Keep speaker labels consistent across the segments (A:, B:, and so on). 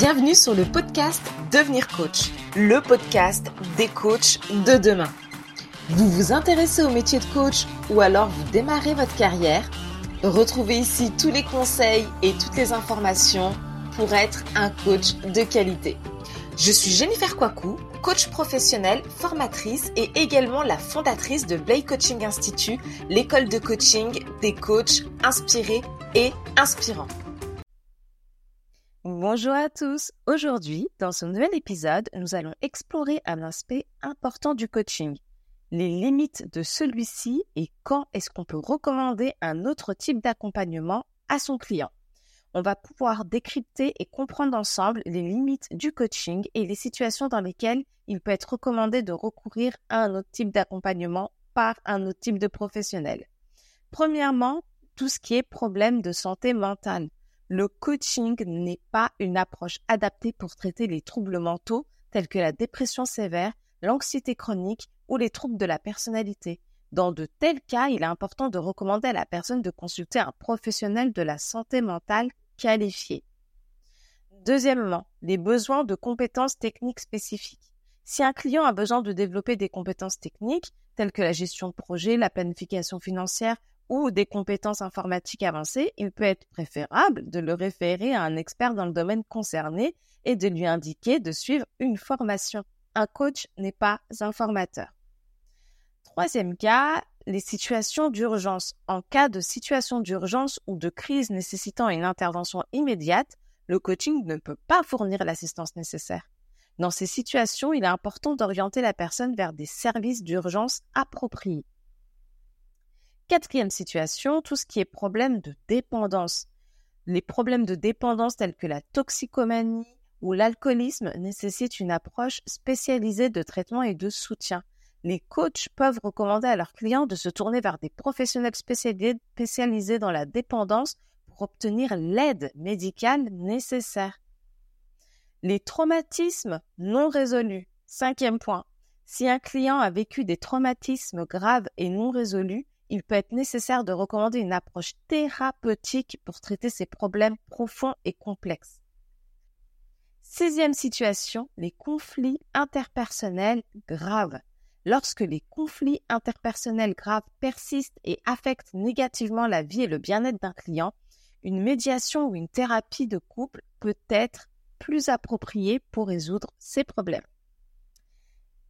A: Bienvenue sur le podcast Devenir coach, le podcast des coachs de demain. Vous vous intéressez au métier de coach ou alors vous démarrez votre carrière? Retrouvez ici tous les conseils et toutes les informations pour être un coach de qualité. Je suis Jennifer Kwaku, coach professionnelle, formatrice et également la fondatrice de Blay Coaching Institute, l'école de coaching des coachs inspirés et inspirants.
B: Bonjour à tous. Aujourd'hui, dans ce nouvel épisode, nous allons explorer un aspect important du coaching, les limites de celui-ci et quand est-ce qu'on peut recommander un autre type d'accompagnement à son client. On va pouvoir décrypter et comprendre ensemble les limites du coaching et les situations dans lesquelles il peut être recommandé de recourir à un autre type d'accompagnement par un autre type de professionnel. Premièrement, tout ce qui est problème de santé mentale le coaching n'est pas une approche adaptée pour traiter les troubles mentaux tels que la dépression sévère, l'anxiété chronique ou les troubles de la personnalité. Dans de tels cas, il est important de recommander à la personne de consulter un professionnel de la santé mentale qualifié. Deuxièmement, les besoins de compétences techniques spécifiques. Si un client a besoin de développer des compétences techniques, telles que la gestion de projet, la planification financière ou des compétences informatiques avancées, il peut être préférable de le référer à un expert dans le domaine concerné et de lui indiquer de suivre une formation. Un coach n'est pas un formateur. Troisième cas, les situations d'urgence. En cas de situation d'urgence ou de crise nécessitant une intervention immédiate, le coaching ne peut pas fournir l'assistance nécessaire. Dans ces situations, il est important d'orienter la personne vers des services d'urgence appropriés. Quatrième situation, tout ce qui est problème de dépendance. Les problèmes de dépendance tels que la toxicomanie ou l'alcoolisme nécessitent une approche spécialisée de traitement et de soutien. Les coachs peuvent recommander à leurs clients de se tourner vers des professionnels spécialisés dans la dépendance pour obtenir l'aide médicale nécessaire. Les traumatismes non résolus. Cinquième point. Si un client a vécu des traumatismes graves et non résolus, il peut être nécessaire de recommander une approche thérapeutique pour traiter ces problèmes profonds et complexes. Sixième situation, les conflits interpersonnels graves. Lorsque les conflits interpersonnels graves persistent et affectent négativement la vie et le bien-être d'un client, une médiation ou une thérapie de couple peut être plus appropriée pour résoudre ces problèmes.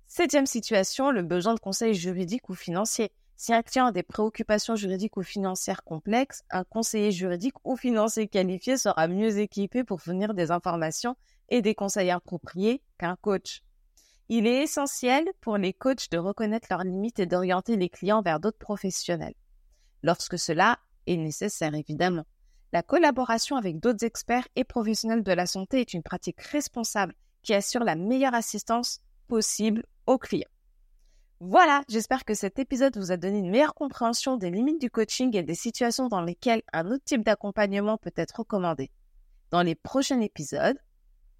B: Septième situation, le besoin de conseils juridiques ou financiers. Si un client a des préoccupations juridiques ou financières complexes, un conseiller juridique ou financier qualifié sera mieux équipé pour fournir des informations et des conseils appropriés qu'un coach. Il est essentiel pour les coachs de reconnaître leurs limites et d'orienter les clients vers d'autres professionnels, lorsque cela est nécessaire évidemment. La collaboration avec d'autres experts et professionnels de la santé est une pratique responsable qui assure la meilleure assistance possible aux clients. Voilà, j'espère que cet épisode vous a donné une meilleure compréhension des limites du coaching et des situations dans lesquelles un autre type d'accompagnement peut être recommandé. Dans les prochains épisodes,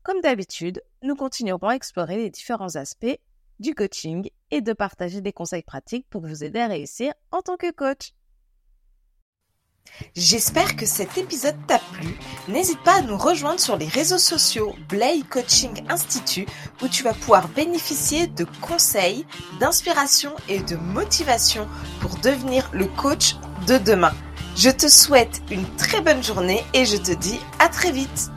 B: comme d'habitude, nous continuerons à explorer les différents aspects du coaching et de partager des conseils pratiques pour vous aider à réussir en tant que coach.
A: J'espère que cet épisode t'a plu. N'hésite pas à nous rejoindre sur les réseaux sociaux Blay Coaching Institute où tu vas pouvoir bénéficier de conseils, d'inspiration et de motivation pour devenir le coach de demain. Je te souhaite une très bonne journée et je te dis à très vite.